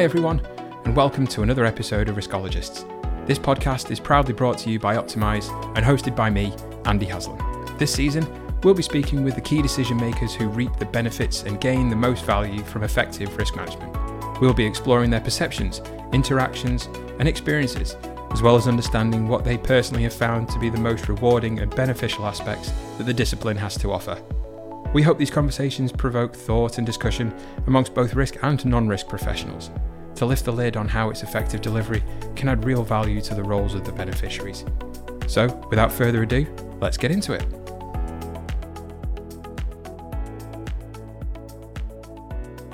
Hi, everyone, and welcome to another episode of Riskologists. This podcast is proudly brought to you by Optimise and hosted by me, Andy Haslam. This season, we'll be speaking with the key decision makers who reap the benefits and gain the most value from effective risk management. We'll be exploring their perceptions, interactions, and experiences, as well as understanding what they personally have found to be the most rewarding and beneficial aspects that the discipline has to offer. We hope these conversations provoke thought and discussion amongst both risk and non risk professionals to lift the lid on how its effective delivery can add real value to the roles of the beneficiaries. So, without further ado, let's get into it.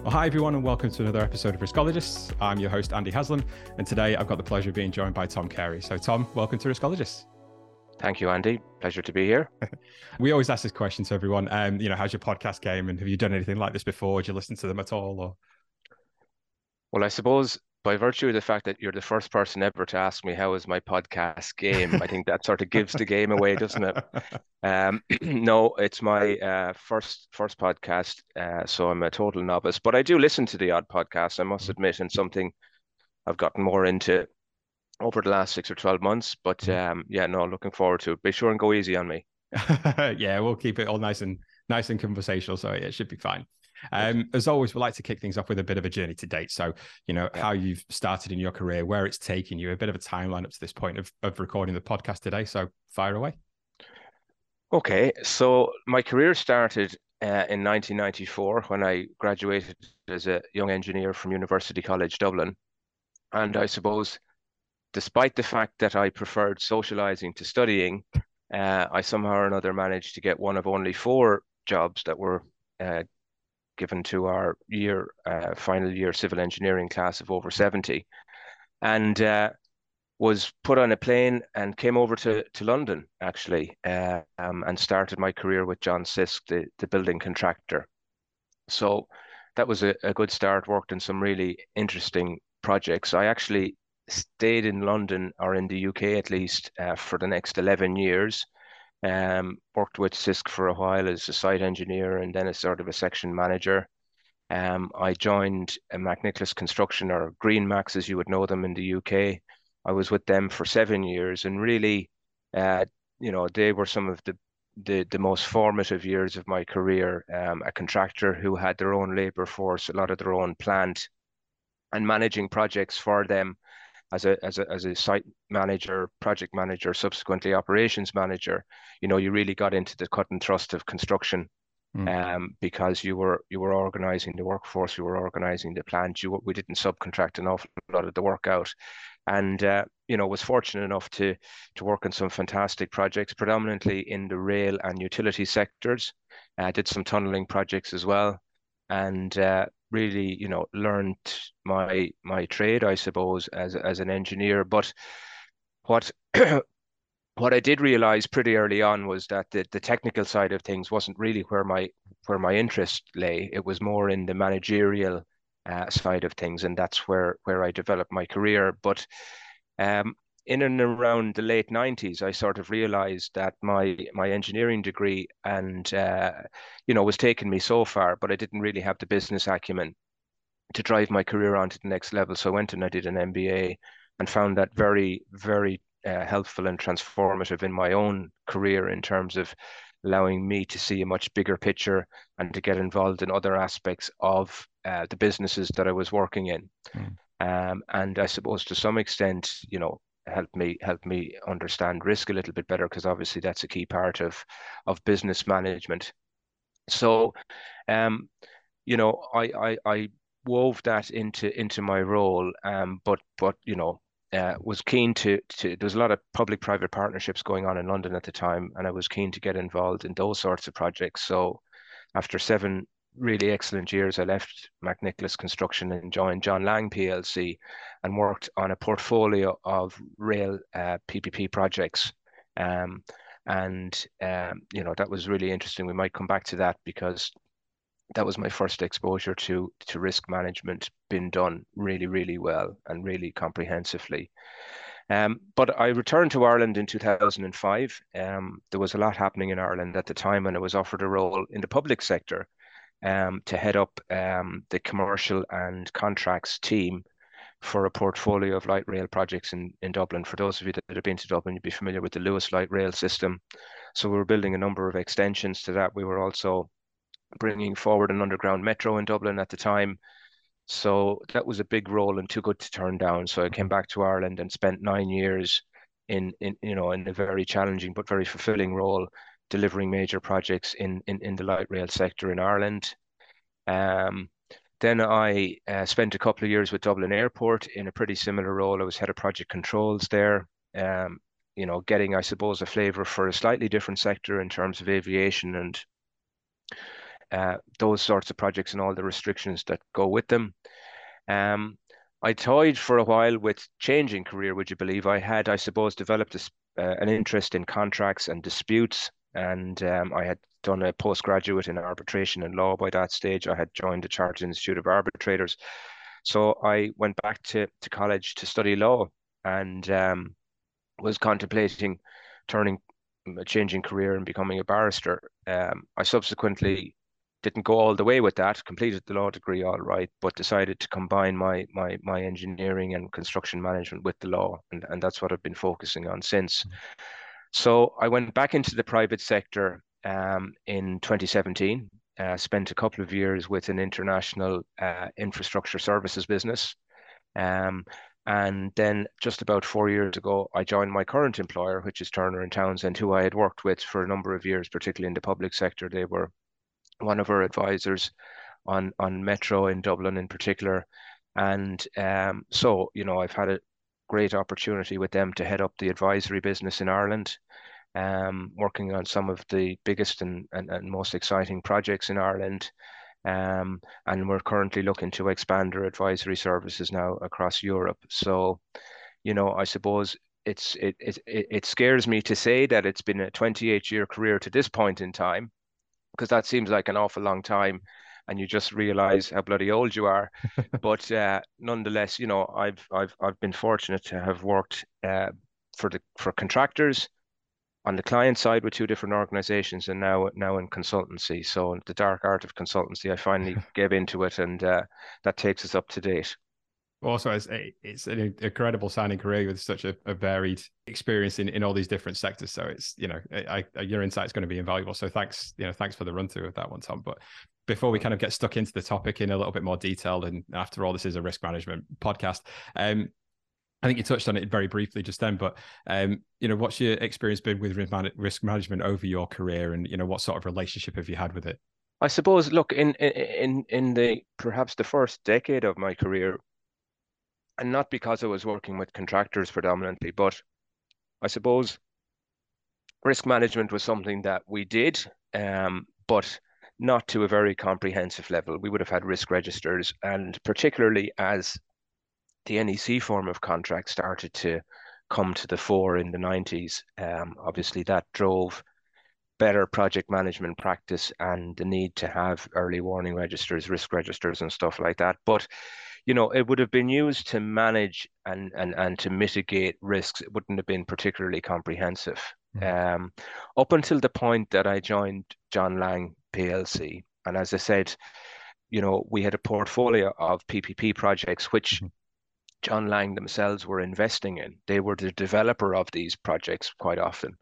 Well, hi everyone, and welcome to another episode of Riskologists. I'm your host, Andy Haslam, and today I've got the pleasure of being joined by Tom Carey. So, Tom, welcome to Riskologists. Thank you, Andy. Pleasure to be here. we always ask this question to everyone. Um, you know, how's your podcast game, and have you done anything like this before? Did you listen to them at all, or? Well, I suppose by virtue of the fact that you're the first person ever to ask me how is my podcast game, I think that sort of gives the game away, doesn't it? Um, no, it's my uh, first first podcast, uh, so I'm a total novice. But I do listen to the odd podcast. I must mm-hmm. admit, and something I've gotten more into over the last six or 12 months. But mm-hmm. um, yeah, no, looking forward to it. Be sure and go easy on me. yeah, we'll keep it all nice and nice and conversational. So yeah, it should be fine. Um, as always, we like to kick things off with a bit of a journey to date. So, you know, yeah. how you've started in your career, where it's taken you, a bit of a timeline up to this point of, of recording the podcast today. So, fire away. Okay. So, my career started uh, in 1994 when I graduated as a young engineer from University College Dublin. And I suppose despite the fact that I preferred socializing to studying, uh, I somehow or another managed to get one of only four jobs that were uh, given to our year uh, final year civil engineering class of over 70 and uh, was put on a plane and came over to, to London actually uh, um, and started my career with John Sisk, the, the building contractor. So that was a, a good start, worked in some really interesting projects. I actually stayed in London or in the UK at least uh, for the next 11 years. Um, worked with Sisk for a while as a site engineer and then as sort of a section manager. Um, I joined McNicholas Construction or Green Max as you would know them in the UK. I was with them for seven years and really, uh, you know, they were some of the the, the most formative years of my career. Um, a contractor who had their own labor force, a lot of their own plant, and managing projects for them as a as a as a site manager, project manager, subsequently operations manager, you know, you really got into the cut and thrust of construction. Mm. Um, because you were you were organizing the workforce, you were organizing the plant. You we didn't subcontract an awful lot of the work out, and uh, you know was fortunate enough to to work on some fantastic projects, predominantly in the rail and utility sectors. I uh, did some tunneling projects as well, and uh, really, you know, learned my my trade, I suppose, as as an engineer. But what what I did realize pretty early on was that the, the technical side of things wasn't really where my where my interest lay. It was more in the managerial uh, side of things, and that's where where I developed my career. But um, in and around the late 90s i sort of realized that my my engineering degree and uh, you know was taking me so far but i didn't really have the business acumen to drive my career on to the next level so i went and i did an mba and found that very very uh, helpful and transformative in my own career in terms of allowing me to see a much bigger picture and to get involved in other aspects of uh, the businesses that i was working in mm. Um, and I suppose to some extent, you know, helped me help me understand risk a little bit better because obviously that's a key part of of business management. So, um, you know, I I, I wove that into into my role, um, but but you know, uh, was keen to to. There was a lot of public-private partnerships going on in London at the time, and I was keen to get involved in those sorts of projects. So, after seven really excellent years. I left McNicholas Construction and joined John Laing PLC and worked on a portfolio of rail uh, PPP projects. Um, and um, you know that was really interesting. We might come back to that because that was my first exposure to to risk management being done really really well and really comprehensively. Um, but I returned to Ireland in 2005. Um, there was a lot happening in Ireland at the time, and I was offered a role in the public sector um, to head up um, the commercial and contracts team for a portfolio of light rail projects in, in Dublin. For those of you that have been to Dublin, you'd be familiar with the Luas light rail system. So we were building a number of extensions to that. We were also bringing forward an underground metro in Dublin at the time. So that was a big role and too good to turn down. So I came back to Ireland and spent nine years in, in you know in a very challenging but very fulfilling role, delivering major projects in in, in the light rail sector in Ireland. Um, then I uh, spent a couple of years with Dublin Airport in a pretty similar role. I was head of project controls there. Um, you know, getting, I suppose, a flavour for a slightly different sector in terms of aviation and uh, those sorts of projects and all the restrictions that go with them. Um, I toyed for a while with changing career. Would you believe I had, I suppose, developed a, uh, an interest in contracts and disputes, and um, I had done a postgraduate in arbitration and law by that stage. I had joined the Chartered Institute of Arbitrators. So I went back to, to college to study law and um, was contemplating turning, a changing career and becoming a barrister. Um, I subsequently didn't go all the way with that, completed the law degree all right, but decided to combine my my my engineering and construction management with the law. And, and that's what I've been focusing on since. Mm-hmm. So I went back into the private sector um, in 2017. Uh, spent a couple of years with an international uh, infrastructure services business. Um, and then just about four years ago, I joined my current employer, which is Turner and Townsend, who I had worked with for a number of years, particularly in the public sector. They were one of our advisors on on Metro in Dublin in particular. And um, so, you know, I've had a great opportunity with them to head up the advisory business in Ireland um, working on some of the biggest and, and, and most exciting projects in Ireland. Um, and we're currently looking to expand our advisory services now across Europe. So, you know, I suppose it's it it it scares me to say that it's been a 28 year career to this point in time, because that seems like an awful long time, and you just realize how bloody old you are. but uh, nonetheless, you know, I've I've I've been fortunate to have worked uh, for the for contractors on the client side with two different organizations and now now in consultancy. So the dark art of consultancy, I finally gave into it, and uh, that takes us up to date. Also, it's, it's an incredible sounding career with such a, a, varied experience in, in all these different sectors. So it's you know I, I, your insight is going to be invaluable. So thanks you know thanks for the run through of that one, Tom. But before we kind of get stuck into the topic in a little bit more detail, and after all, this is a risk management podcast. Um, I think you touched on it very briefly just then, but um, you know, what's your experience been with risk management over your career, and you know, what sort of relationship have you had with it? I suppose, look, in in in the perhaps the first decade of my career, and not because I was working with contractors predominantly, but I suppose risk management was something that we did, um, but not to a very comprehensive level. We would have had risk registers, and particularly as the NEC form of contract started to come to the fore in the 90s. Um, obviously, that drove better project management practice and the need to have early warning registers, risk registers, and stuff like that. But you know, it would have been used to manage and and and to mitigate risks. It wouldn't have been particularly comprehensive. Mm-hmm. Um, up until the point that I joined John Laing PLC, and as I said, you know, we had a portfolio of PPP projects which mm-hmm. John Laing themselves were investing in. They were the developer of these projects quite often.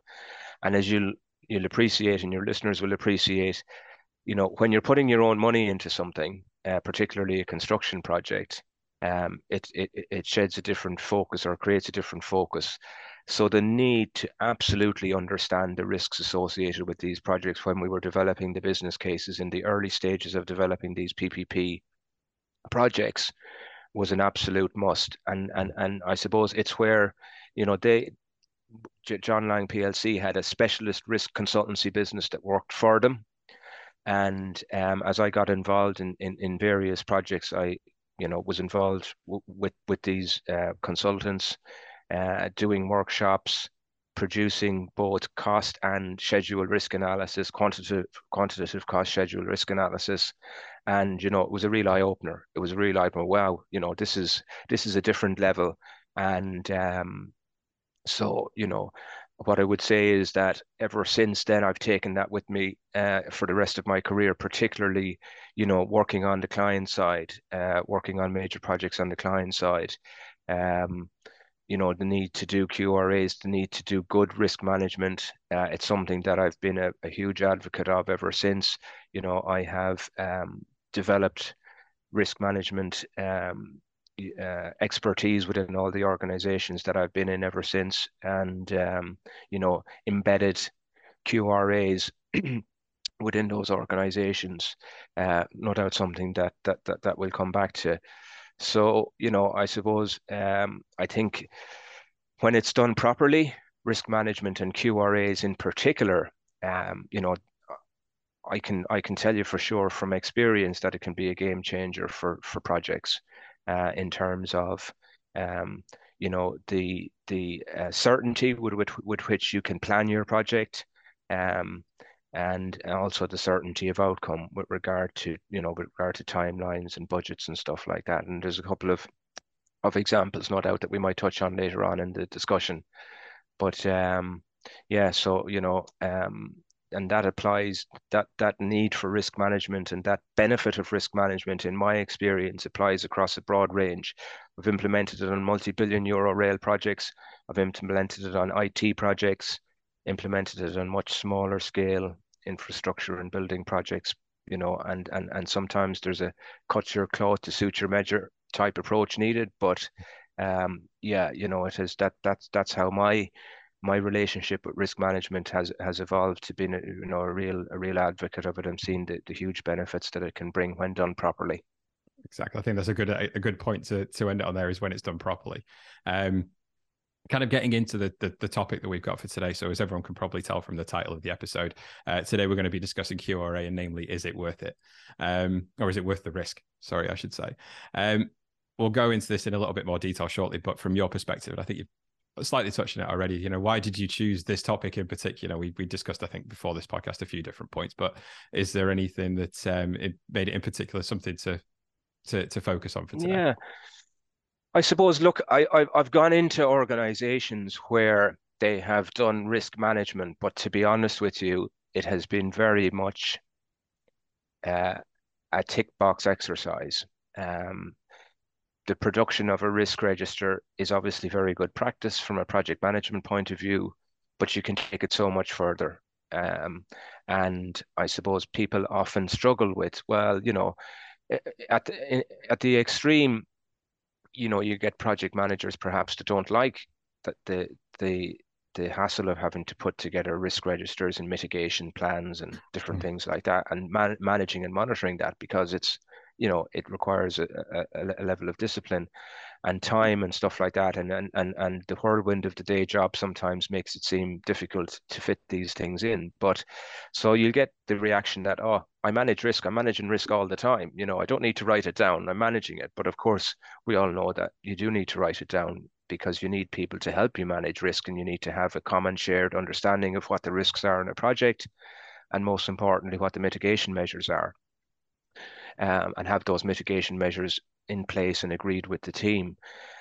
And as you'll you'll appreciate and your listeners will appreciate, you know, when you're putting your own money into something, uh, particularly a construction project, um, it, it it sheds a different focus or creates a different focus. So the need to absolutely understand the risks associated with these projects when we were developing the business cases in the early stages of developing these PPP projects was an absolute must. And and and I suppose it's where, you know, they John Laing PLC had a specialist risk consultancy business that worked for them. And um, as I got involved in, in, in various projects, I, you know, was involved with with these uh, consultants, uh, doing workshops, producing both cost and schedule risk analysis, quantitative quantitative cost schedule risk analysis, and you know it was a real eye opener. It was a real eye opener. Wow, you know this is this is a different level, and um, so you know what I would say is that ever since then, I've taken that with me uh, for the rest of my career, particularly, you know, working on the client side, uh, working on major projects on the client side. Um, you know, the need to do QRAs, the need to do good risk management. Uh, it's something that I've been a, a, huge advocate of ever since. You know, I have um, developed risk management um, uh, expertise within all the organizations that I've been in ever since, and um, you know, embedded QRAs within those organizations. Uh, no doubt something that that that that will come back to. So you know, I suppose um, I think when it's done properly, risk management and QRAs in particular, um, you know, I can I can tell you for sure from experience that it can be a game changer for for projects uh, in terms of um, you know the the uh, certainty with, with with which you can plan your project um, and also the certainty of outcome with regard to you know with regard to timelines and budgets and stuff like that. And there's a couple of of examples no doubt that we might touch on later on in the discussion. But um yeah so you know um and that applies that that need for risk management and that benefit of risk management in my experience applies across a broad range. I've implemented it on multi-billion euro rail projects. I've implemented it on it projects implemented it on much smaller scale infrastructure and building projects you know and and and sometimes there's a cut your cloth to suit your measure type approach needed but um yeah you know it is that that's that's how my my relationship with risk management has has evolved to being a, you know a real a real advocate of it. And seeing the, the huge benefits that it can bring when done properly. Exactly. I think that's a good a, good point to to end it on there is when it's done properly. Um kind of getting into the, the, the topic that we've got for today. So as everyone can probably tell from the title of the episode uh, today we're going to be discussing qra and namely is it worth it? Um, or is it worth the risk? Sorry i should say. Um, we'll go into this in a little bit more detail shortly but from your perspective i think you've slightly touching it already. You know, why did you choose this topic in particular? We we discussed, I think, before this podcast a few different points, but is there anything that um, it made it in particular something to to to focus on for today? Yeah, I suppose. Look, I I've, I've gone into organisations where they have done risk management, but to be honest with you, it has been very much uh, a tick box exercise. Um, the production of a risk register is obviously very good practice from a project management point of view, but you can take it so much further. Um, and I suppose people often struggle with, well, you know, at the, at the extreme, you know, you get project managers perhaps that don't like that the the the hassle of having to put together risk registers and mitigation plans and different mm-hmm. things like that, and man- managing and monitoring that because it's you know it requires a, a, a, level of discipline and time and stuff like that. And, and and and the whirlwind of the day job sometimes makes it seem difficult to fit these things in. But so you'll get the reaction that oh i manage risk. I'm managing risk all the time. You know i don't need to write it down. I'm managing it. But of course we all know that you do need to write it down because you need people to help you manage risk and you need to have a common shared understanding of what the risks are in a project and most importantly what the mitigation measures are um, and have those mitigation measures in place and agreed with the team.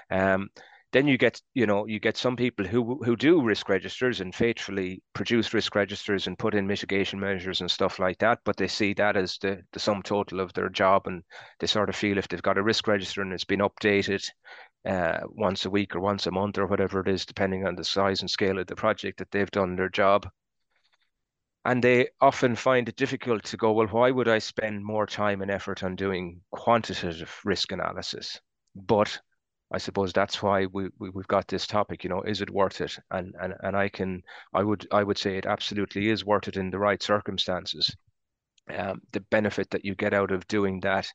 Um, then you get, you know, you get some people who who do risk registers and faithfully produce risk registers and put in mitigation measures and stuff like that, but they see that as the the sum total of their job, and they sort of feel if they've got a risk register and it's been updated uh, once a week or once a month or whatever it is, depending on the size and scale of the project, that they've done their job and they often find it difficult to go well why would i spend more time and effort on doing quantitative risk analysis? But i suppose that's why we, we have got this topic you know is it worth it? And and and i can i would i would say it absolutely is worth it in the right circumstances. Um, the benefit that you get out of doing that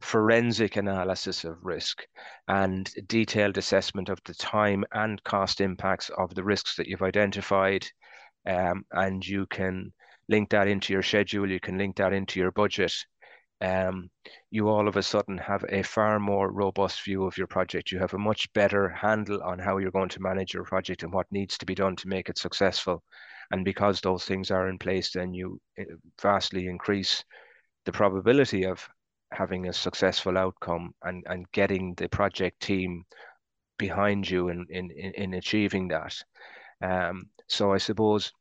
forensic analysis of risk and detailed assessment of the time and cost impacts of the risks that you've identified um, and you can link that into your schedule, you can link that into your budget. Um, you all of a sudden have a far more robust view of your project. You have a much better handle on how you're going to manage your project and what needs to be done to make it successful. And because those things are in place, then you eh, vastly increase the probability of having a successful outcome and, and getting the project team behind you in, in, in achieving that. Um, so I suppose,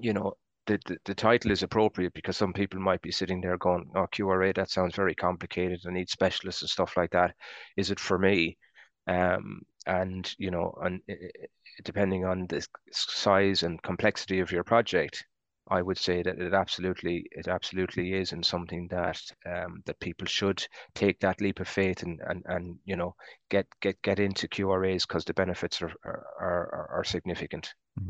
you know, the, the, the title is appropriate because some people might be sitting there going, "Oh, QRA, that sounds very complicated. I need specialists and stuff like that. Is it for me? Um, and you know, and depending on the size and complexity of your project, I would say that it absolutely it absolutely is, and something that um, that people should take that leap of faith and and and you know get get get into QRAs because the benefits are are are, are significant. Mm-hmm.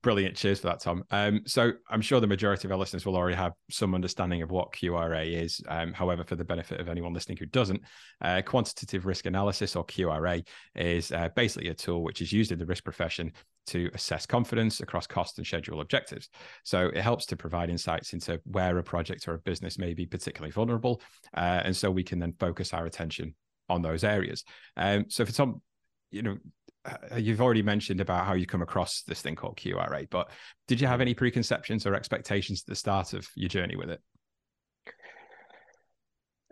Brilliant. Cheers for that, Tom. Um, so I'm sure the majority of our listeners will already have some understanding of what QRA is. Um, however, for the benefit of anyone listening who doesn't, uh, quantitative risk analysis or QRA is uh, basically a tool which is used in the risk profession to assess confidence across cost and schedule objectives. So it helps to provide insights into where a project or a business may be particularly vulnerable. Uh, and so we can then focus our attention on those areas. Um, so for Tom, you know, you've already mentioned about how you come across this thing called QRA, but did you have any preconceptions or expectations at the start of your journey with it?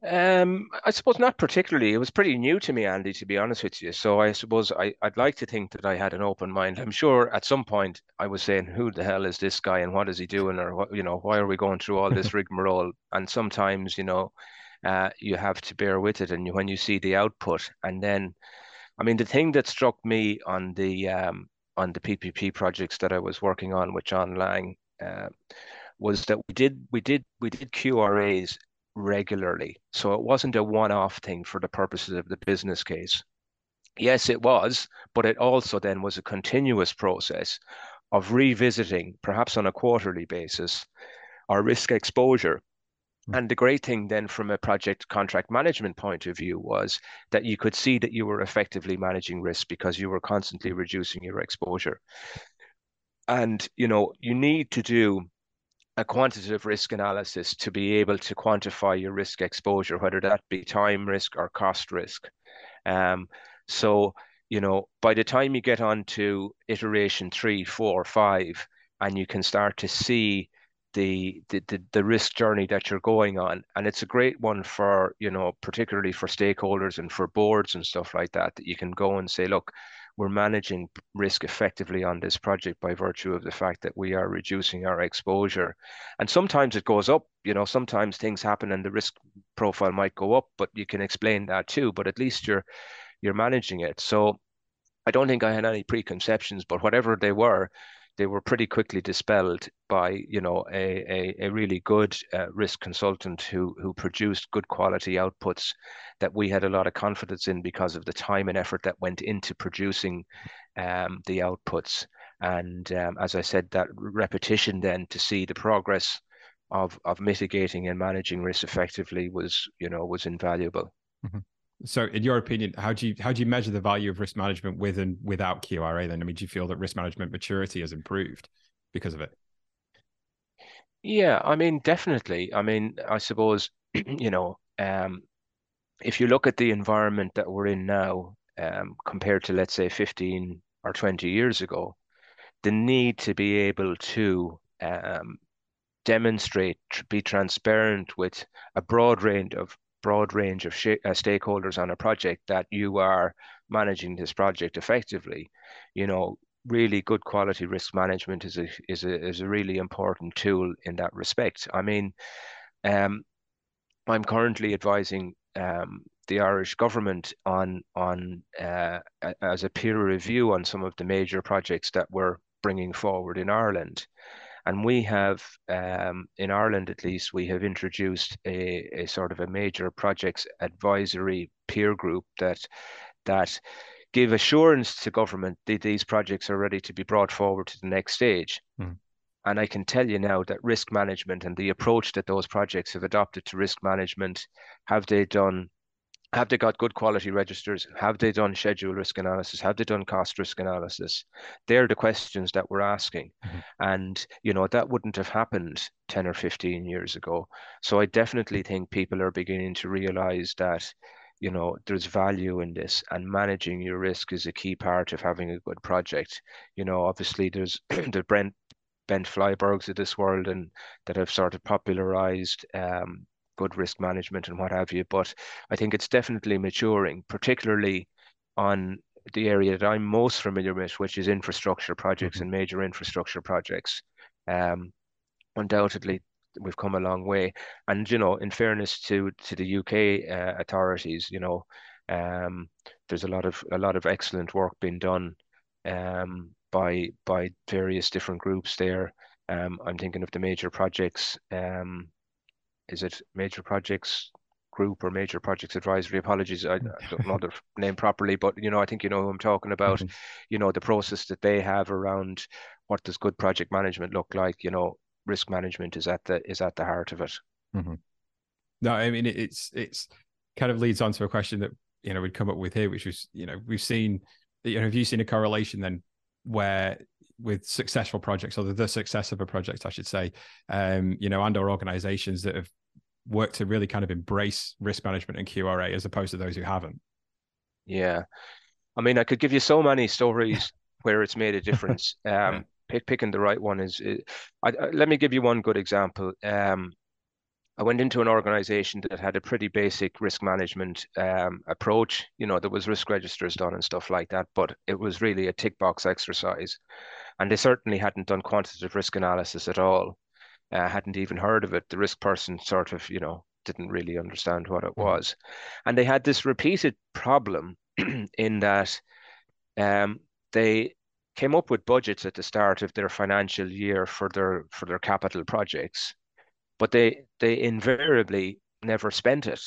Um, I suppose not particularly. It was pretty new to me, Andy, to be honest with you. So I suppose I, I'd like to think that I had an open mind. I'm sure at some point I was saying, "Who the hell is this guy, and what is he doing, or what, you know, why are we going through all this rigmarole?" And sometimes, you know, uh, you have to bear with it, and when you see the output, and then I mean, the thing that struck me on the um, on the PPP projects that I was working on with John Laing uh, was that we did we did we did QRAs regularly, so it wasn't a one-off thing for the purposes of the business case. Yes, it was, but it also then was a continuous process of revisiting, perhaps on a quarterly basis, our risk exposure and the great thing then from a project contract management point of view was that you could see that you were effectively managing risk because you were constantly reducing your exposure. And you know, you need to do a quantitative risk analysis to be able to quantify your risk exposure, whether that be time risk or cost risk. Um, so, you know, by the time you get on to iteration three, four, five, and you can start to see the, the the risk journey that you're going on. And it's a great one for you know particularly for stakeholders and for boards and stuff like that that you can go and say look we're managing risk effectively on this project by virtue of the fact that we are reducing our exposure. And sometimes it goes up you know sometimes things happen and the risk profile might go up but you can explain that too but at least you're you're managing it. So I don't think I had any preconceptions, but whatever they were, they were pretty quickly dispelled by you know a a, a really good uh, risk consultant who who produced good quality outputs that we had a lot of confidence in because of the time and effort that went into producing um, the outputs and um, as I said that repetition then to see the progress of of mitigating and managing risk effectively was you know was invaluable. Mm-hmm. So, in your opinion, how do you how do you measure the value of risk management with and without QRA? Then, I mean, do you feel that risk management maturity has improved because of it? Yeah, I mean, definitely. I mean, I suppose you know, um, if you look at the environment that we're in now, um, compared to let's say 15 or 20 years ago, the need to be able to um, demonstrate, be transparent with a broad range of broad range of sh- uh, stakeholders on a project that you are managing this project effectively you know really good quality risk management is a is a is a really important tool in that respect i mean um, i'm currently advising um, the Irish government on on uh, as a peer review on some of the major projects that we're bringing forward in Ireland. And we have, um, in Ireland at least, we have introduced a, a sort of a major projects advisory peer group that that give assurance to government that these projects are ready to be brought forward to the next stage. Mm. And I can tell you now that risk management and the approach that those projects have adopted to risk management, have they done have they got good quality registers? Have they done schedule risk analysis? Have they done cost risk analysis? They're the questions that we're asking. Mm-hmm. And, you know, that wouldn't have happened 10 or 15 years ago. So I definitely think people are beginning to realize that, you know, there's value in this and managing your risk is a key part of having a good project. You know, obviously there's the Brent Bent Flyvbjergs of this world and that have sort of popularized um, good risk management and what have you. But I think it's definitely maturing, particularly on the area that I'm most familiar with, which is infrastructure projects Mhm. and major infrastructure projects. Um, undoubtedly, we've come a long way. And you know, in fairness to to the UK uh, authorities, you know, um, there's a lot of a lot of excellent work being done um, by by various different groups there. Um, I'm thinking of the major projects. Um, is it major projects group or major projects advisory? Apologies, I, I don't know the name properly, but you know, I think you know who I'm talking about. Mhm. You know, the process that they have around what does good project management look like. You know, risk management is at the is at the heart of it. Mhm. No, I mean it's it's kind of leads on to a question that you know we'd come up with here, which was you know we've seen you know have you seen a correlation then where with successful projects or the, the success of a project, I should say, um, you know, and or organizations that have worked to really kind of embrace risk management and QRA as opposed to those who haven't. Yeah, I mean, I could give you so many stories where it's made a difference. Um, Yeah. pick, picking the right one is. is- I, I, let me give you one good example. Um, I went into an organization that had a pretty basic risk management um, approach. You know, there was risk registers done and stuff like that, but it was really a tick box exercise. And they certainly hadn't done quantitative risk analysis at all. Uh, hadn't even heard of it. The risk person sort of, you know, didn't really understand what it Mhm. was. And they had this repeated problem in that um, they came up with budgets at the start of their financial year for their for their capital projects, but they they invariably never spent it.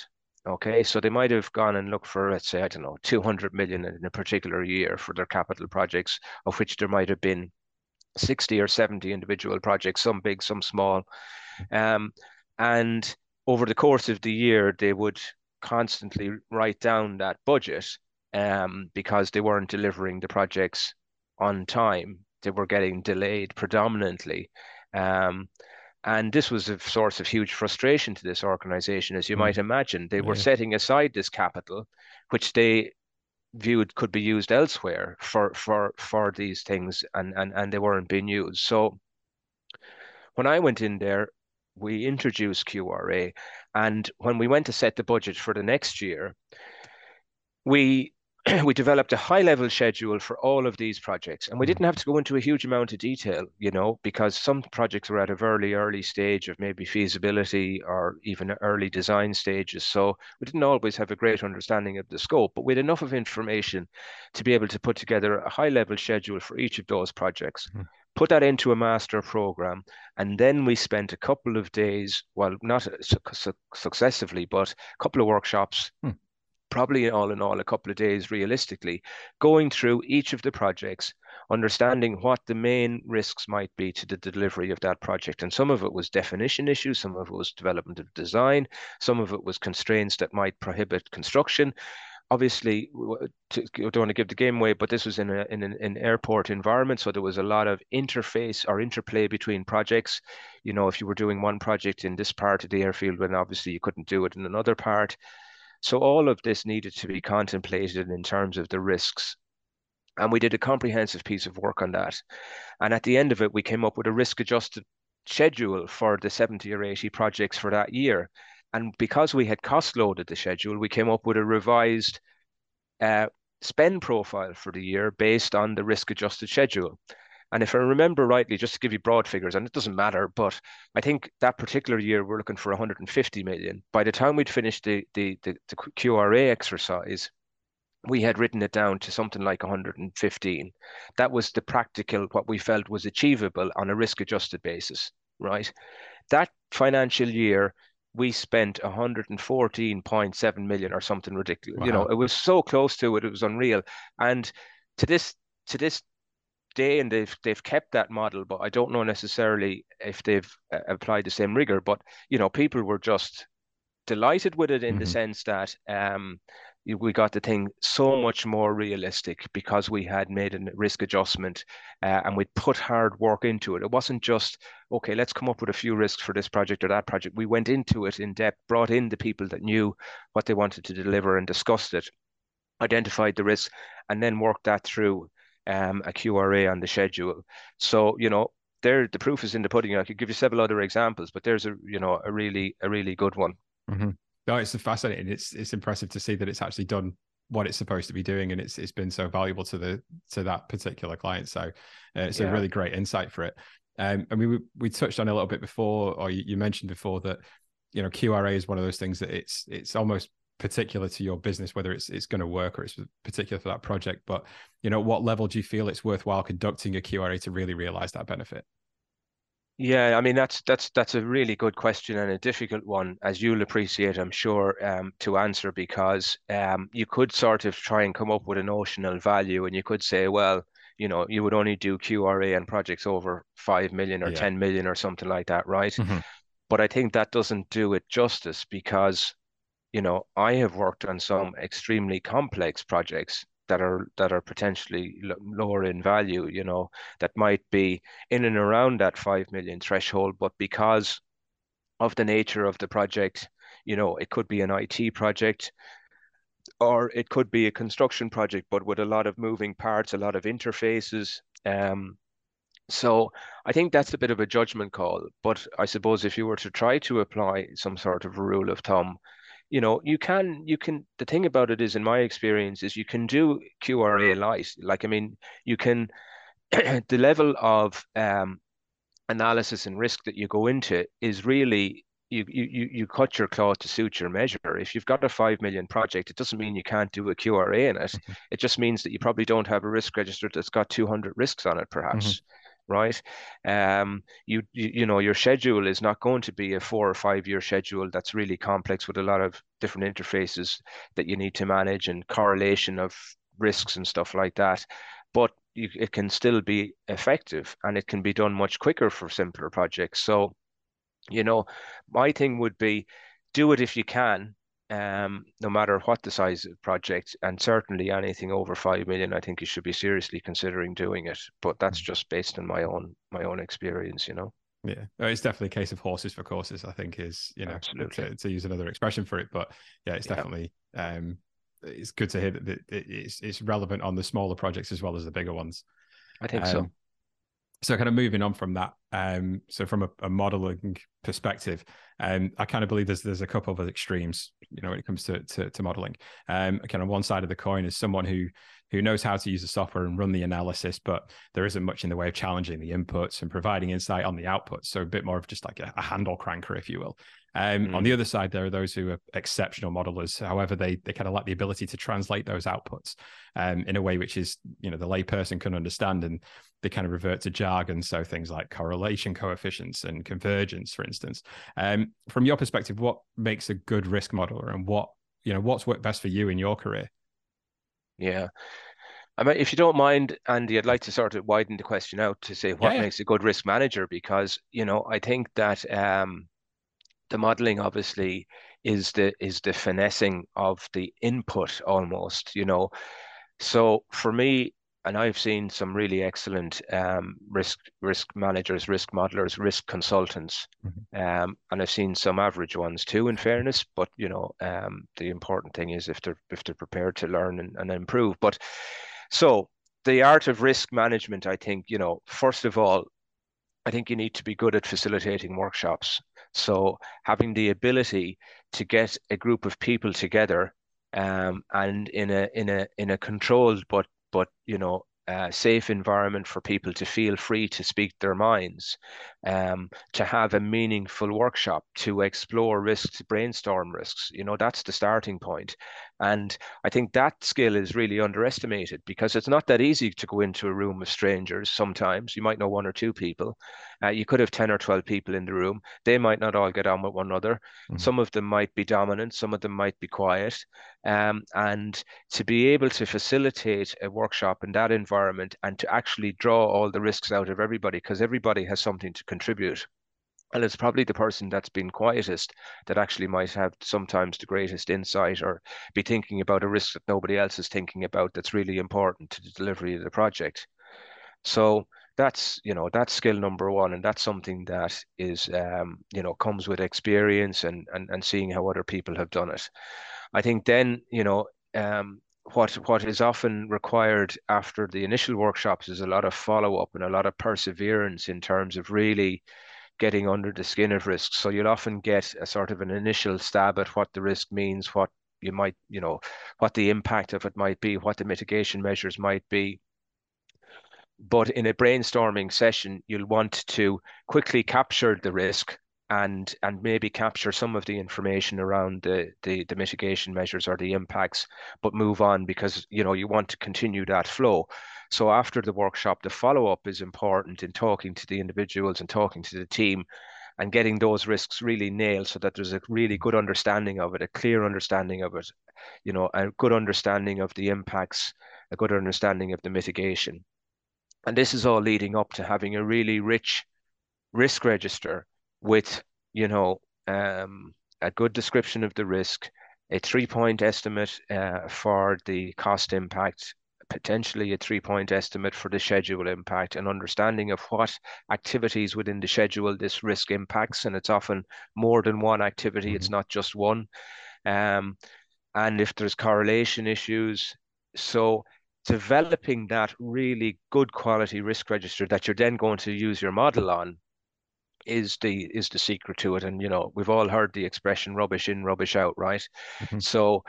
Okay, so they might have gone and looked for, let's say, I don't know, 200 million in a particular year for their capital projects, of which there might have been 60 or 70 individual projects, some big, some small. Um, and over the course of the year, they would constantly write down that budget um, because they weren't delivering the projects on time. They were getting delayed predominantly. Um, and this was a source of huge frustration to this organization, as you Mm. might imagine. They were Yeah. setting aside this capital, which they viewed could be used elsewhere for for for these things, and and and they weren't being used. So when I went in there, we introduced QRA, and when we went to set the budget for the next year, we we developed a high level schedule for all of these projects and we Mhm. didn't have to go into a huge amount of detail you know because some projects were at a very early stage of maybe feasibility or even early design stages so we didn't always have a great understanding of the scope but we had enough of information to be able to put together a high level schedule for each of those projects Mhm. put that into a master program and then we spent a couple of days well not su- su- successively but a couple of workshops Hmm. Probably all in all a couple of days realistically, going through each of the projects, understanding what the main risks might be to the delivery of that project. And some of it was definition issues, some of it was development of design, some of it was constraints that might prohibit construction. Obviously, to, I don't want to give the game away, but this was in a in an, an airport environment, so there was a lot of interface or interplay between projects. You know, if you were doing one project in this part of the airfield, then obviously you couldn't do it in another part. So all of this needed to be contemplated in terms of the risks. And we did a comprehensive piece of work on that. And at the end of it, we came up with a risk adjusted schedule for the 70 or 80 projects for that year. And because we had cost loaded the schedule, we came up with a revised uh, spend profile for the year based on the risk adjusted schedule. And if I remember rightly, just to give you broad figures, and it doesn't matter, but I think that particular year we're looking for 150 million. By the time we'd finished the the the, the QRA exercise, we had written it down to something like 115. That was the practical, what we felt was achievable on a risk adjusted basis, right? That financial year, we spent 114.7 million or something ridiculous. You know, it was so close to it, it was unreal. And to this to this day, and they've they've kept that model, but I don't know necessarily if they've uh, applied the same rigor. But you know, people were just delighted with it in the Mhm. sense that um, we got the thing so much more realistic because we had made a risk adjustment uh, and we'd put hard work into it. It wasn't just, okay, let's come up with a few risks for this project or that project. We went into it in depth, brought in the people that knew what they wanted to deliver and discussed it, identified the risks, and then worked that through um, a QRA on the schedule. So, you know, there the proof is in the pudding. I could give you several other examples, but there's a you know a really a really good one. Mhm. No, it's fascinating. It's it's impressive to see that it's actually done what it's supposed to be doing, and it's it's been so valuable to the to that particular client. So uh, it's yeah. a really great insight for it. Um, I mean, we we touched on a little bit before, or you, you mentioned before that you know QRA is one of those things that it's it's almost particular to your business whether it's it's going to work or it's particular for that project but you know what level do you feel it's worthwhile conducting a qra to really realize that benefit yeah, I mean that's that's that's a really good question and a difficult one, as you'll appreciate, I'm sure, um, to answer because um, you could sort of try and come up with a notional value, and you could say, well, you know, you would only do QRA and projects over five million or yeah. ten million or something like that, right? Mm-hmm. But I think that doesn't do it justice because, you know, I have worked on some extremely complex projects that are that are potentially lower in value you know that might be in and around that 5 million threshold but because of the nature of the project you know it could be an IT project or it could be a construction project but with a lot of moving parts a lot of interfaces um, so I think that's a bit of a judgment call. But I suppose if you were to try to apply some sort of rule of thumb, you know you can you can the thing about it is in my experience is you can do qra light like i mean you can the level of um, analysis and risk that you go into is really you, you you cut your claw to suit your measure. If you've got a five million project, it doesn't mean you can't do a QRA in it. Mm-hmm. It just means that you probably don't have a risk register that's got 200 risks on it, perhaps. Mm-hmm right? Um, you, you, know your schedule is not going to be a four or five year schedule that's really complex with a lot of different interfaces that you need to manage and correlation of risks and stuff like that. But you, it can still be effective and it can be done much quicker for simpler projects. So, you know, my thing would be do it if you can um, no matter what the size of the project, and certainly anything over five million, I think you should be seriously considering doing it. But that's mm. just based on my own my own experience, you know. Yeah, it's definitely a case of horses for courses. I think is you know to, to, use another expression for it, but yeah, it's definitely yeah. um, it's good to hear that it's it's relevant on the smaller projects as well as the bigger ones. I think um, so so kind of moving on from that um, so from a, a modeling perspective um, i kind of believe there's there's a couple of extremes you know when it comes to to, to modeling um, kind of one side of the coin is someone who who knows how to use the software and run the analysis but there isn't much in the way of challenging the inputs and providing insight on the outputs so a bit more of just like a, a handle cranker if you will um, mm. On the other side, there are those who are exceptional modelers. However, they they kind of lack the ability to translate those outputs um, in a way which is you know the layperson can understand, and they kind of revert to jargon. So things like correlation coefficients and convergence, for instance. Um, from your perspective, what makes a good risk modeler, and what you know what's worked best for you in your career? Yeah. I mean, if you don't mind, Andy, I'd like to sort of widen the question out to say what yeah, yeah. makes a good risk manager, because you know I think that um, the modeling obviously is the is the finessing of the input almost you know so for me and I've seen some really excellent um, risk risk managers, risk modelers, risk consultants, mm-hmm. um, and I've seen some average ones too. In fairness, but you know, um, the important thing is if they're if they're prepared to learn and, and improve. But so the art of risk management, I think, you know, first of all, I think you need to be good at facilitating workshops. So having the ability to get a group of people together um, and in a in a in a controlled but but you know safe environment for people to feel free to speak their minds, um, to have a meaningful workshop, to explore risks, brainstorm risks. You know, that's the starting point. And I think that skill is really underestimated because it's not that easy to go into a room of strangers sometimes. You might know one or two people. Uh, you could have 10 or 12 people in the room. They might not all get on with one another. Mm-hmm. Some of them might be dominant, some of them might be quiet. Um, and to be able to facilitate a workshop in that environment and to actually draw all the risks out of everybody, because everybody has something to contribute and it's probably the person that's been quietest that actually might have sometimes the greatest insight or be thinking about a risk that nobody else is thinking about that's really important to the delivery of the project so that's you know that's skill number one and that's something that is um, you know comes with experience and, and and seeing how other people have done it i think then you know um, what what is often required after the initial workshops is a lot of follow up and a lot of perseverance in terms of really getting under the skin of risks. So you'll often get a sort of an initial stab at what the risk means, what you might, you know, what the impact of it might be, what the mitigation measures might be. But in a brainstorming session, you'll want to quickly capture the risk and and maybe capture some of the information around the, the the mitigation measures or the impacts, but move on because you know you want to continue that flow. So after the workshop, the follow up is important in talking to the individuals and talking to the team and getting those risks really nailed so that there's a really good understanding of it, a clear understanding of it, you know, a good understanding of the impacts, a good understanding of the mitigation. And this is all leading up to having a really rich risk register with, you know, um, a good description of the risk, a three point estimate uh, for the cost impact, potentially a three-point estimate for the schedule impact, an understanding of what activities within the schedule this risk impacts, and it's often more than one activity, mm-hmm. it's not just one. Um, and if there's correlation issues, so developing that really good quality risk register that you're then going to use your model on is the is the secret to it and you know we've all heard the expression rubbish in rubbish out right mm-hmm. so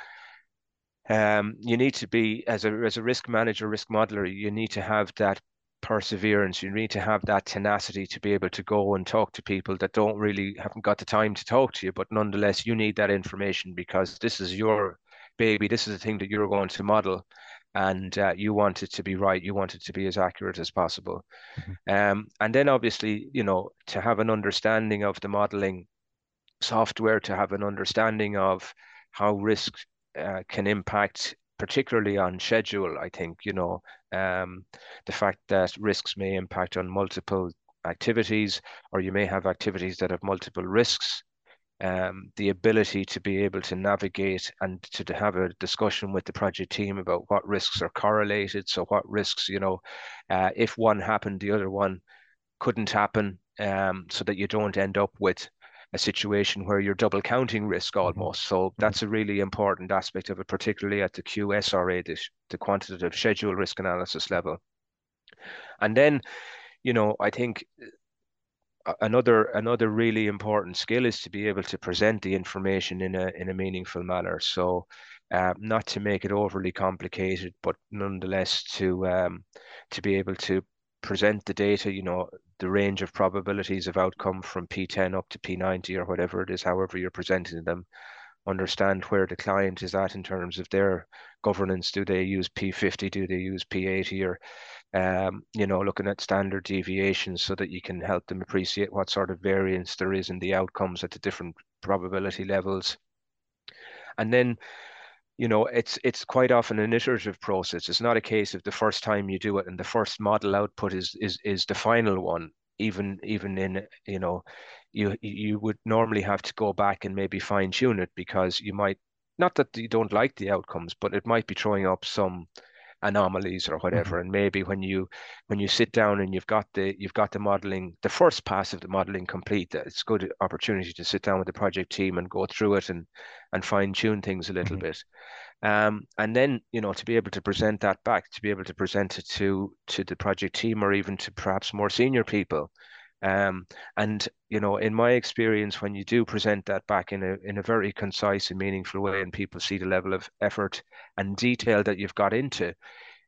um, you need to be as a as a risk manager, risk modeler, you need to have that perseverance. You need to have that tenacity to be able to go and talk to people that don't really haven't got the time to talk to you, but nonetheless you need that information because this is your baby. This is the thing that you're going to model, and uh, you want it to be right. You want it to be as accurate as possible. Mm-hmm. Um, and then obviously, you know, to have an understanding of the modeling software, to have an understanding of how risk uh, can impact particularly on schedule i think you know um, the fact that risks may impact on multiple activities or you may have activities that have multiple risks um, the ability to be able to navigate and to, to have a discussion with the project team about what risks are correlated so what risks you know uh, if one happened the other one couldn't happen um, so that you don't end up with a situation where you're double counting risk mm-hmm. almost. So mm-hmm. that's a really important aspect of it, particularly at the QSRA, the, the quantitative schedule risk analysis level. And then, you know, I think another another really important skill is to be able to present the information in a in a meaningful manner. So, uh, not to make it overly complicated, but nonetheless to um, to be able to present the data. You know, the range of probabilities of outcome from P10 up to P90 or whatever it is, however you're presenting them, understand where the client is at in terms of their governance. Do they use P50? Do they use P80? Or, um, you know, looking at standard deviations so that you can help them appreciate what sort of variance there is in the outcomes at the different probability levels. And then you know it's it's quite often an iterative process it's not a case of the first time you do it and the first model output is is is the final one even even in you know you you would normally have to go back and maybe fine tune it because you might not that you don't like the outcomes but it might be throwing up some anomalies or whatever mm-hmm. and maybe when you when you sit down and you've got the you've got the modeling the first pass of the modeling complete it's a good opportunity to sit down with the project team and go through it and and fine tune things a little mm-hmm. bit um, and then you know to be able to present that back to be able to present it to to the project team or even to perhaps more senior people um, and you know, in my experience, when you do present that back in a in a very concise and meaningful way, and people see the level of effort and detail that you've got into,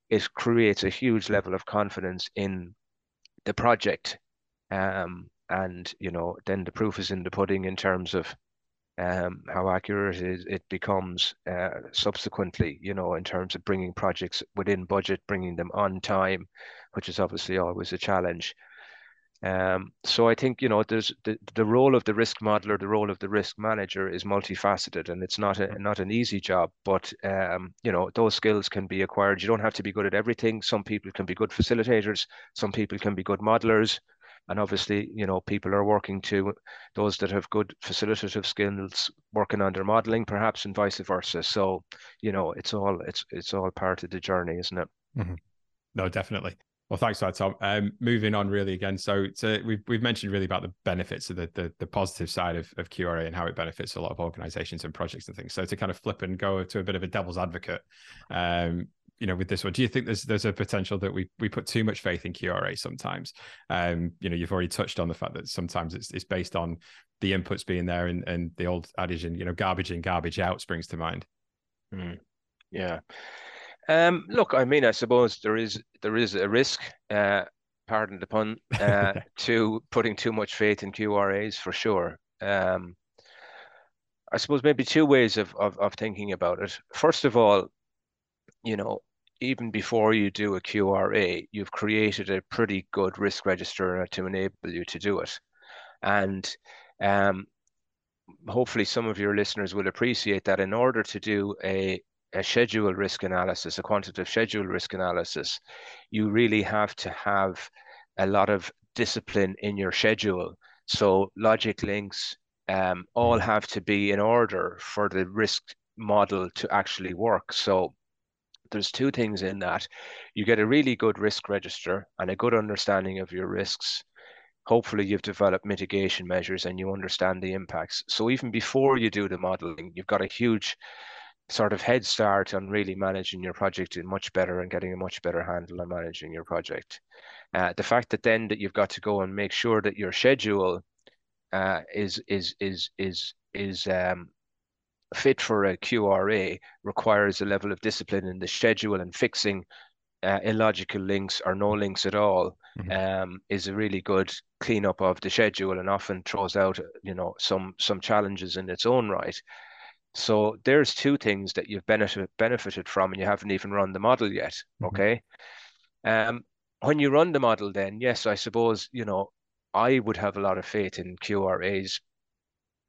it creates a huge level of confidence in the project. Um, and you know, then the proof is in the pudding in terms of um, how accurate it, it becomes uh, subsequently, you know, in terms of bringing projects within budget, bringing them on time, which is obviously always a challenge. Um, so I think you know there's the, the role of the risk modeler, the role of the risk manager is multifaceted, and it's not a not an easy job. But um, you know those skills can be acquired. You don't have to be good at everything. Some people can be good facilitators. Some people can be good modelers, and obviously you know people are working to those that have good facilitative skills, working on their modeling, perhaps, and vice versa. So you know it's all it's it's all part of the journey, isn't it? Mm-hmm. No, definitely. Well, thanks for that, Tom. Um, moving on really again. So to, we've we've mentioned really about the benefits of the, the, the positive side of, of QRA and how it benefits a lot of organizations and projects and things. So to kind of flip and go to a bit of a devil's advocate, um, you know, with this one, do you think there's there's a potential that we we put too much faith in QRA sometimes? Um, you know, you've already touched on the fact that sometimes it's it's based on the inputs being there and, and the old adage and you know, garbage in, garbage out springs to mind. Mm, yeah. Um, look, I mean, I suppose there is there is a risk, uh, pardon the pun, uh, to putting too much faith in QRAs for sure. Um, I suppose maybe two ways of, of of thinking about it. First of all, you know, even before you do a QRA, you've created a pretty good risk register to enable you to do it. And um, hopefully some of your listeners will appreciate that in order to do a, a schedule risk analysis, a quantitative schedule risk analysis, you really have to have a lot of discipline in your schedule. So logic links um, all have to be in order for the risk model to actually work. So there's two things in that. You get a really good risk register and a good understanding of your risks. Hopefully, you've developed mitigation measures and you understand the impacts. So, even before you do the modeling, you've got a huge sort of head start on really managing your project much better and getting a much better handle on managing your project. Uh, the fact that then that you've got to go and make sure that your schedule uh, is is is is is um, fit for a QRA requires a level of discipline in the schedule and fixing uh, illogical links or no links at all mm-hmm. um, is a really good cleanup of the schedule and often throws out you know some some challenges in its own right. So there's two things that you've benefited benefited from and you haven't even run the model yet. Mm-hmm. Okay. Um, when you run the model, then yes, I suppose you know I would have a lot of faith in QRAs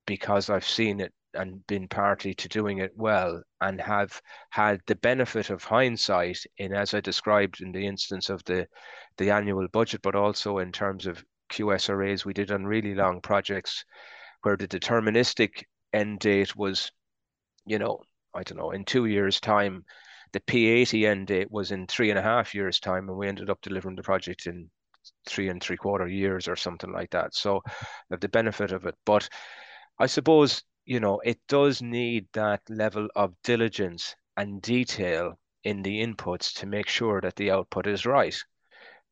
because I've seen it and been party to doing it well and have had the benefit of hindsight in as I described in the instance of the the annual budget, but also in terms of QSRAs we did on really long projects where the deterministic end date was, you know, I don't know, in two years' time. The P80 end date was in three and a half years' time, and we ended up delivering the project in three and three quarter years or something like that. So the benefit of it. But I suppose you know, it does need that level of diligence and detail in the inputs to make sure that the output is right.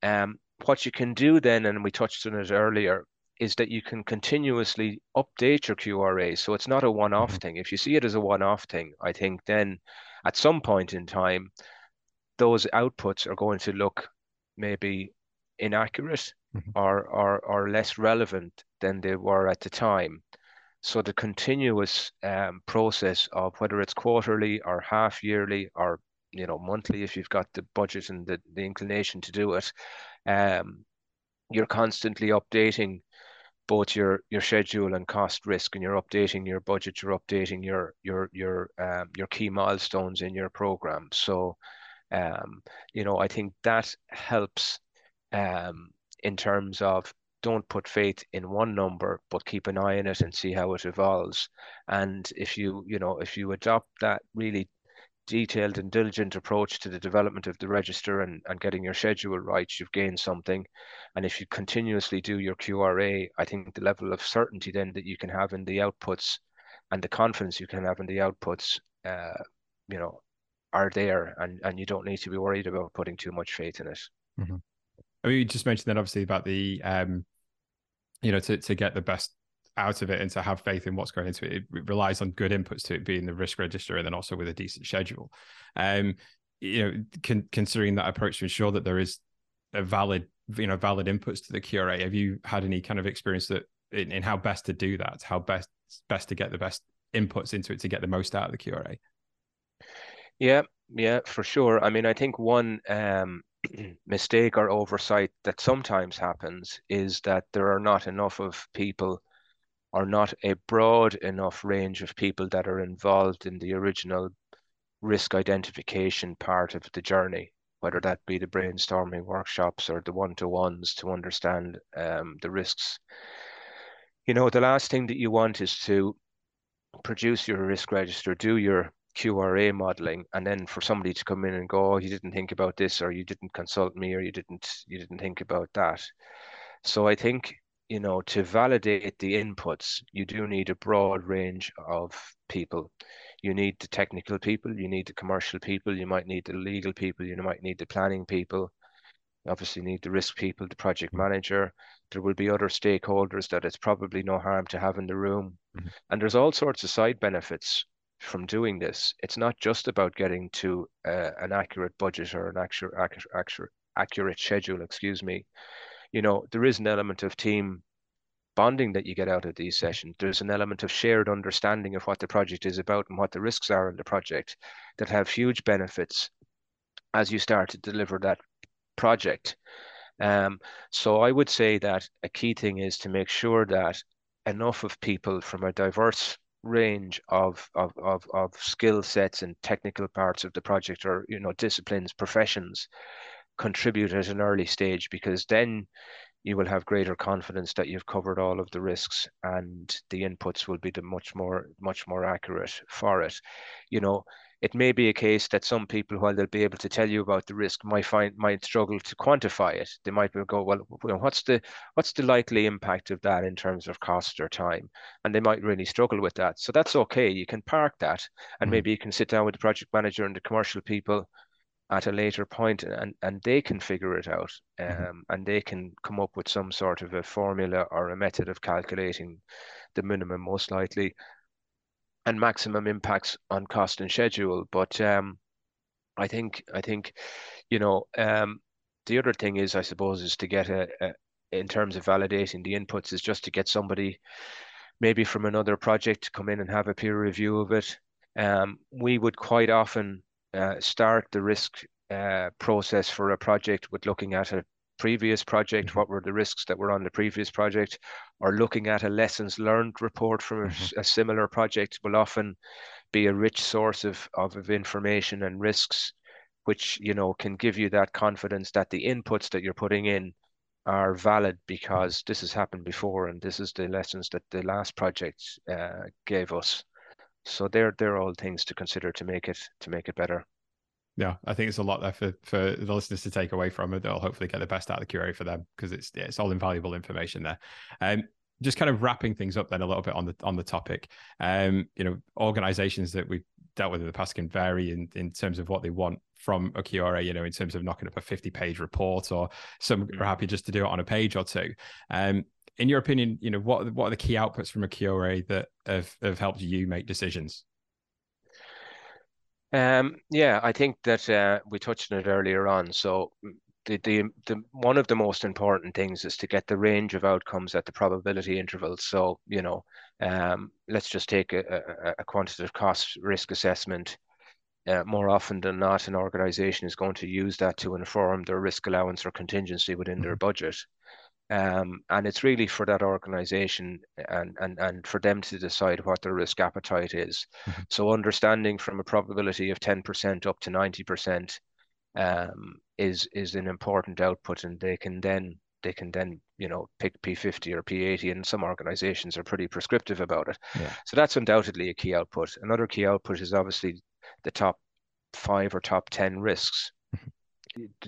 Um, what you can do then, and we touched on it earlier, is that you can continuously update your QRA. So it's not a one off mm-hmm. thing. If you see it as a one off thing, I think then at some point in time, those outputs are going to look maybe inaccurate mm-hmm. or, or, or less relevant than they were at the time. So the continuous um, process of whether it's quarterly or half yearly or you know monthly, if you've got the budget and the, the inclination to do it, um, you're constantly updating both your your schedule and cost risk, and you're updating your budget, you're updating your your your um, your key milestones in your program. So, um, you know, I think that helps um, in terms of don't put faith in one number, but keep an eye on it and see how it evolves. And if you, you know, if you adopt that really detailed and diligent approach to the development of the register and, and getting your schedule right, you've gained something. And if you continuously do your QRA, I think the level of certainty then that you can have in the outputs and the confidence you can have in the outputs, uh, you know, are there and, and you don't need to be worried about putting too much faith in it. Mm-hmm. I mean, you just mentioned that obviously about the um, you know, to to get the best out of it and to have faith in what's going into it. It relies on good inputs to it being the risk register and then also with a decent schedule. Um, you know, con- considering that approach to ensure that there is a valid, you know, valid inputs to the QRA. Have you had any kind of experience that in, in how best to do that? How best best to get the best inputs into it to get the most out of the QRA? Yeah, yeah, for sure. I mean, I think one um, mistake or oversight that sometimes happens is that there are not enough of people or not a broad enough range of people that are involved in the original risk identification part of the journey, whether that be the brainstorming workshops or the one-to-ones to understand um, the risks. You know, the last thing that you want is to produce your risk register, do your QRA modeling, and then for somebody to come in and go, "Oh, you didn't think about this, or you didn't consult me, or you didn't you didn't think about that." So I think you know to validate the inputs, you do need a broad range of people. You need the technical people, you need the commercial people, you might need the legal people, you might need the planning people. You obviously need the risk people, the project manager. There will be other stakeholders that it's probably no harm to have in the room. Mm-hmm. And there's all sorts of side benefits from doing this. It's not just about getting to uh, an accurate budget or an accurate, accurate, accurate schedule, excuse me. You know, there is an element of team bonding that you get out of these sessions. There's an element of shared understanding of what the project is about and what the risks are in the project that have huge benefits as you start to deliver that project. Um, so I would say that a key thing is to make sure that enough of people from a diverse range of of of, of skill sets and technical parts of the project or you know disciplines professions contribute at an early stage because then you will have greater confidence that you've covered all of the risks and the inputs will be the much more much more accurate for it. You know it may be a case that some people, while they'll be able to tell you about the risk, might find might struggle to quantify it. They might go, well, what's the what's the likely impact of that in terms of cost or time? And they might really struggle with that. So that's okay. You can park that, and mm maybe you can sit down with the project manager and the commercial people at a later point and and they can figure it out mm-hmm. um, and they can come up with some sort of a formula or a method of calculating the minimum most likely and maximum impacts on cost and schedule. But um, I think I think you know um, the other thing is I suppose is to get a, a, in terms of validating the inputs is just to get somebody maybe from another project to come in and have a peer review of it. Um, we would quite often uh, start the risk uh, process for a project with looking at a previous project, mm-hmm. what were the risks that were on the previous project, or looking at a lessons learned report from mm-hmm. a, a, similar project will often be a rich source of, of, of information and risks, which you know can give you that confidence that the inputs that you're putting in are valid because this has happened before and this is the lessons that the last project uh, gave us. So they're they're all things to consider to make it to make it better yeah, I think it's a lot there for, for the listeners to take away from it. They'll hopefully get the best out of the QRA for them because it's it's all invaluable information there. Um, just kind of wrapping things up then a little bit on the on the topic. Um, you know, organizations that we've dealt with in the past can vary in, in terms of what they want from a QRA, you know, in terms of knocking up a 50 page report or some are happy just to do it on a page or two. Um, in your opinion, you know, what what are the key outputs from a QRA that have, have helped you make decisions? Um, yeah, I think that uh, we touched on it earlier on. So the, the the one of the most important things is to get the range of outcomes at the probability intervals. So you know, um, let's just take a, a, a quantitative cost risk assessment. Uh, more often than not, an organization is going to use that to inform their risk allowance or contingency within mm-hmm. their budget. Um, and it's really for that organization and, and, and for them to decide what their risk appetite is. Mm-hmm. So understanding from a probability of 10% up to 90% um, is is an important output and they can then they can then you know pick P50 or P80 and some organizations are pretty prescriptive about it. Yeah. So that's undoubtedly a key output. Another key output is obviously the top five or top 10 risks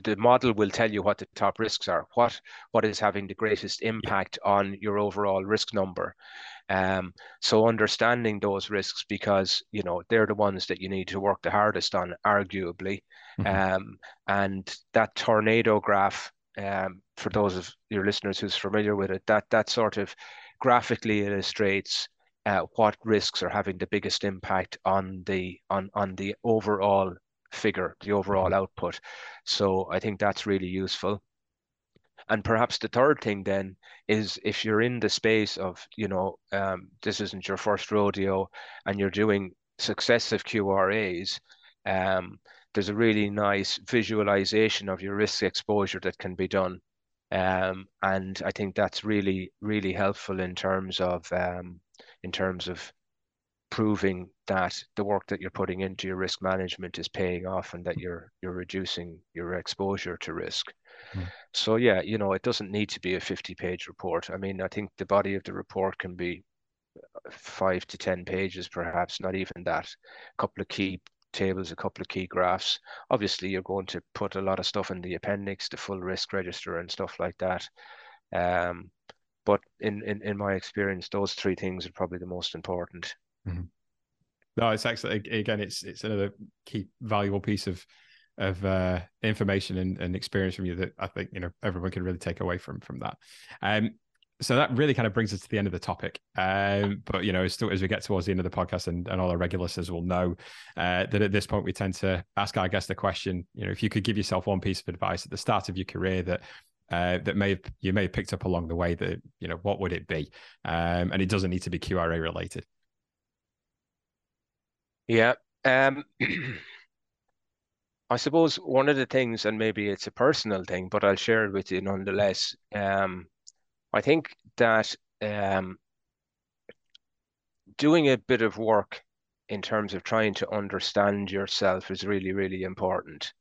the model will tell you what the top risks are, what what is having the greatest impact on your overall risk number. Um, so understanding those risks because you know they're the ones that you need to work the hardest on, arguably. Mm-hmm. Um, and that tornado graph, um, for those of your listeners who's familiar with it, that that sort of graphically illustrates uh, what risks are having the biggest impact on the on on the overall figure, the overall mm-hmm. output. So I think that's really useful. And perhaps the third thing then is if you're in the space of, you know, um, this isn't your first rodeo and you're doing successive QRAs, um, there's a really nice visualization of your risk exposure that can be done. Um, and I think that's really, really helpful in terms of um, in terms of proving that the work that you're putting into your risk management is paying off and that you're you're reducing your exposure to risk. Mm. So yeah, you know, it doesn't need to be a 50 page report. I mean, I think the body of the report can be five to 10 pages, perhaps not even that. A couple of key tables, a couple of key graphs. Obviously, you're going to put a lot of stuff in the appendix, the full risk register and stuff like that. Um, but in, in, in my experience, those three things are probably the most important. Mm-hmm. No, it's excellent. Again, it's it's another key valuable piece of of uh, information and, and experience from you that I think you know everyone can really take away from from that. Um, so that really kind of brings us to the end of the topic. Um, but you know, as, as we get towards the end of the podcast, and, and all our regular listeners will know uh, that at this point we tend to ask our guest the question: you know, if you could give yourself one piece of advice at the start of your career that uh, that may have, you may have picked up along the way, that you know, what would it be? Um, and it doesn't need to be QRA related. Yeah. Um, I suppose one of the things, and maybe it's a personal thing, but I'll share it with you nonetheless. Um, I think that um, doing a bit of work in terms of trying to understand yourself is really, really important.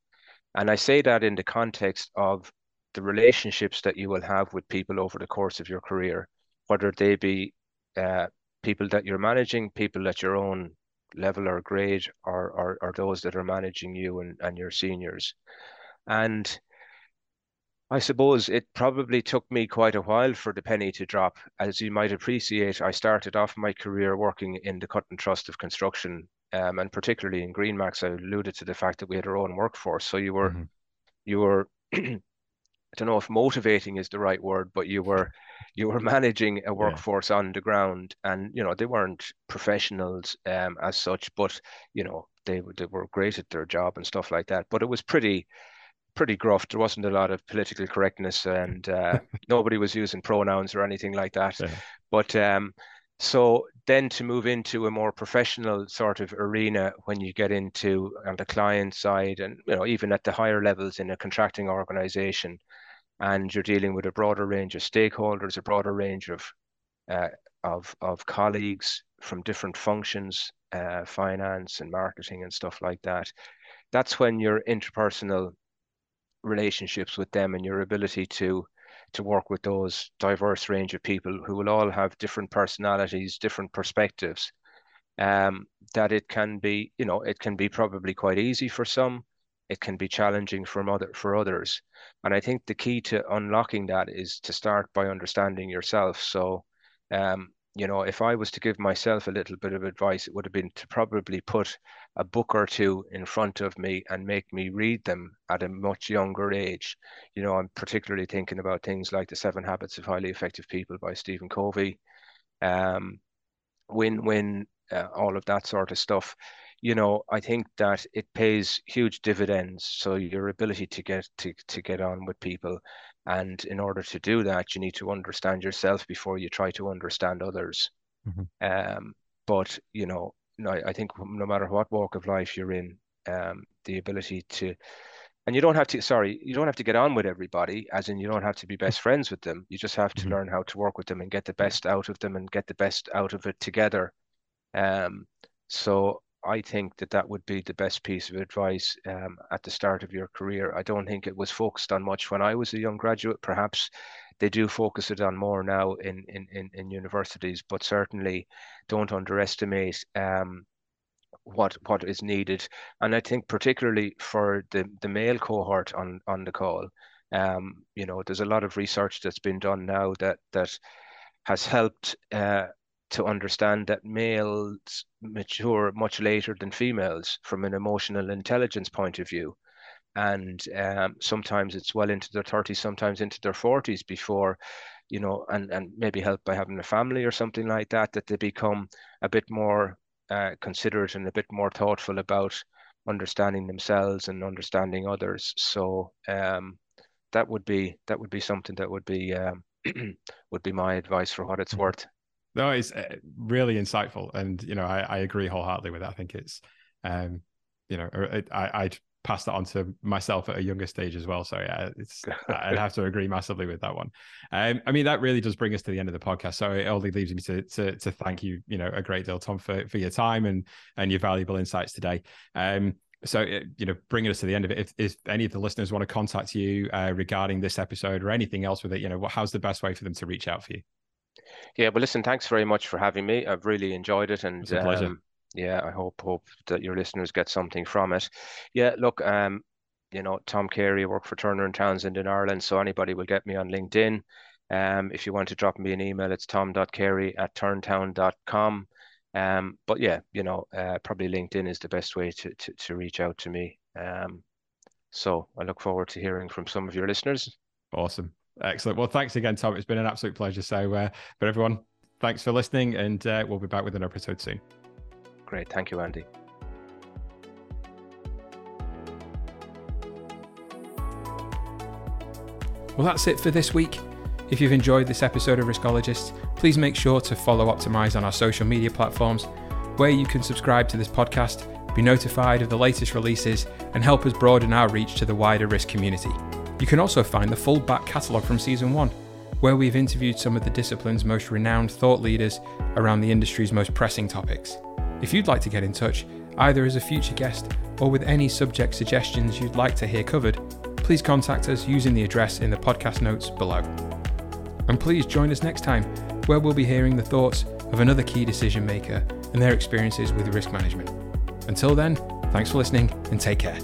And I say that in the context of the relationships that you will have with people over the course of your career, whether they be uh, people that you're managing, people at your own level or grade, or, or, or those that are managing you and, and your seniors. And I suppose it probably took me quite a while for the penny to drop. As you might appreciate, I started off my career working in the cut and trust of construction, um, and particularly in Greenmax. I alluded to the fact that we had our own workforce, so you were, mm-hmm. you were, I don't know if motivating is the right word, but you were, you were managing a workforce yeah. on the ground, and you know they weren't professionals um, as such, but you know they they were great at their job and stuff like that. But it was pretty pretty gruff. There wasn't a lot of political correctness, and uh, nobody was using pronouns or anything like that. Yeah. But um, so then to move into a more professional sort of arena when you get into on the client side, and you know even at the higher levels in a contracting organization, and you're dealing with a broader range of stakeholders, a broader range of uh, of of colleagues from different functions, uh, finance and marketing and stuff like that. That's when your interpersonal relationships with them and your ability to to work with those diverse range of people who will all have different personalities, different perspectives. Um, that it can be, you know, it can be probably quite easy for some. It can be challenging for other for others. And I think the key to unlocking that is to start by understanding yourself. So um, you know, if I was to give myself a little bit of advice, it would have been to probably put a book or two in front of me and make me read them at a much younger age. You know, I'm particularly thinking about things like The Seven Habits of Highly Effective People by Stephen Covey, um, Win Win, uh, all of that sort of stuff. You know, I think that it pays huge dividends. So your ability to get to to get on with people and in order to do that, you need to understand yourself before you try to understand others. Mm-hmm. Um, but you know, I think no matter what walk of life you're in, um, the ability to, and you don't have to. Sorry, you don't have to get on with everybody. As in, you don't have to be best friends with them. You just have to mm-hmm. learn how to work with them and get the best out of them and get the best out of it together. Um, so I think that that would be the best piece of advice um, at the start of your career. I don't think it was focused on much when I was a young graduate. Perhaps they do focus it on more now in in in, in universities, but certainly don't underestimate um, what what is needed. And I think particularly for the the male cohort on on the call, um, you know, there's a lot of research that's been done now that that has helped uh, to understand that males mature much later than females from an emotional intelligence point of view. And um, sometimes it's well into their 30s, sometimes into their 40s before, you know, and, and maybe helped by having a family or something like that, that they become a bit more uh, considerate and a bit more thoughtful about understanding themselves and understanding others. So um, that would be that would be something that would be um, would be my advice for what it's mm-hmm. worth. No, it's uh, really insightful, and you know, I, I agree wholeheartedly with that. I think it's, um, you know, I I'd pass that on to myself at a younger stage as well. So yeah, it's I'd have to agree massively with that one. Um, I mean, that really does bring us to the end of the podcast. So it only leaves me to to to thank you, you know, a great deal, Tom, for for your time and and your valuable insights today. Um, so uh, you know bringing us to the end of it if, if any of the listeners want to contact you uh, regarding this episode or anything else with it you know how's the best way for them to reach out for you yeah, well, listen, thanks very much for having me. I've really enjoyed it, and it's a pleasure. Um, yeah, I hope hope that your listeners get something from it. Yeah, look, um, you know, Tom Carey, I work for Turner and Townsend in Ireland, so anybody will get me on LinkedIn. Um, if you want to drop me an email, it's tom.carey at turntown.com. Um, but yeah, you know, uh, probably LinkedIn is the best way to, to, to reach out to me. Um, so I look forward to hearing from some of your listeners. Awesome. Excellent. Well, thanks again, Tom. It's been an absolute pleasure. So, uh, but everyone, thanks for listening, and uh, we'll be back with an episode soon. Great. Thank you, Andy. Well, that's it for this week. If you've enjoyed this episode of Riskologists, please make sure to follow Optimise on our social media platforms, where you can subscribe to this podcast, be notified of the latest releases, and help us broaden our reach to the wider risk community. You can also find the full back catalogue from season one, where we've interviewed some of the discipline's most renowned thought leaders around the industry's most pressing topics. If you'd like to get in touch, either as a future guest or with any subject suggestions you'd like to hear covered, please contact us using the address in the podcast notes below. And please join us next time, where we'll be hearing the thoughts of another key decision maker and their experiences with risk management. Until then, thanks for listening and take care.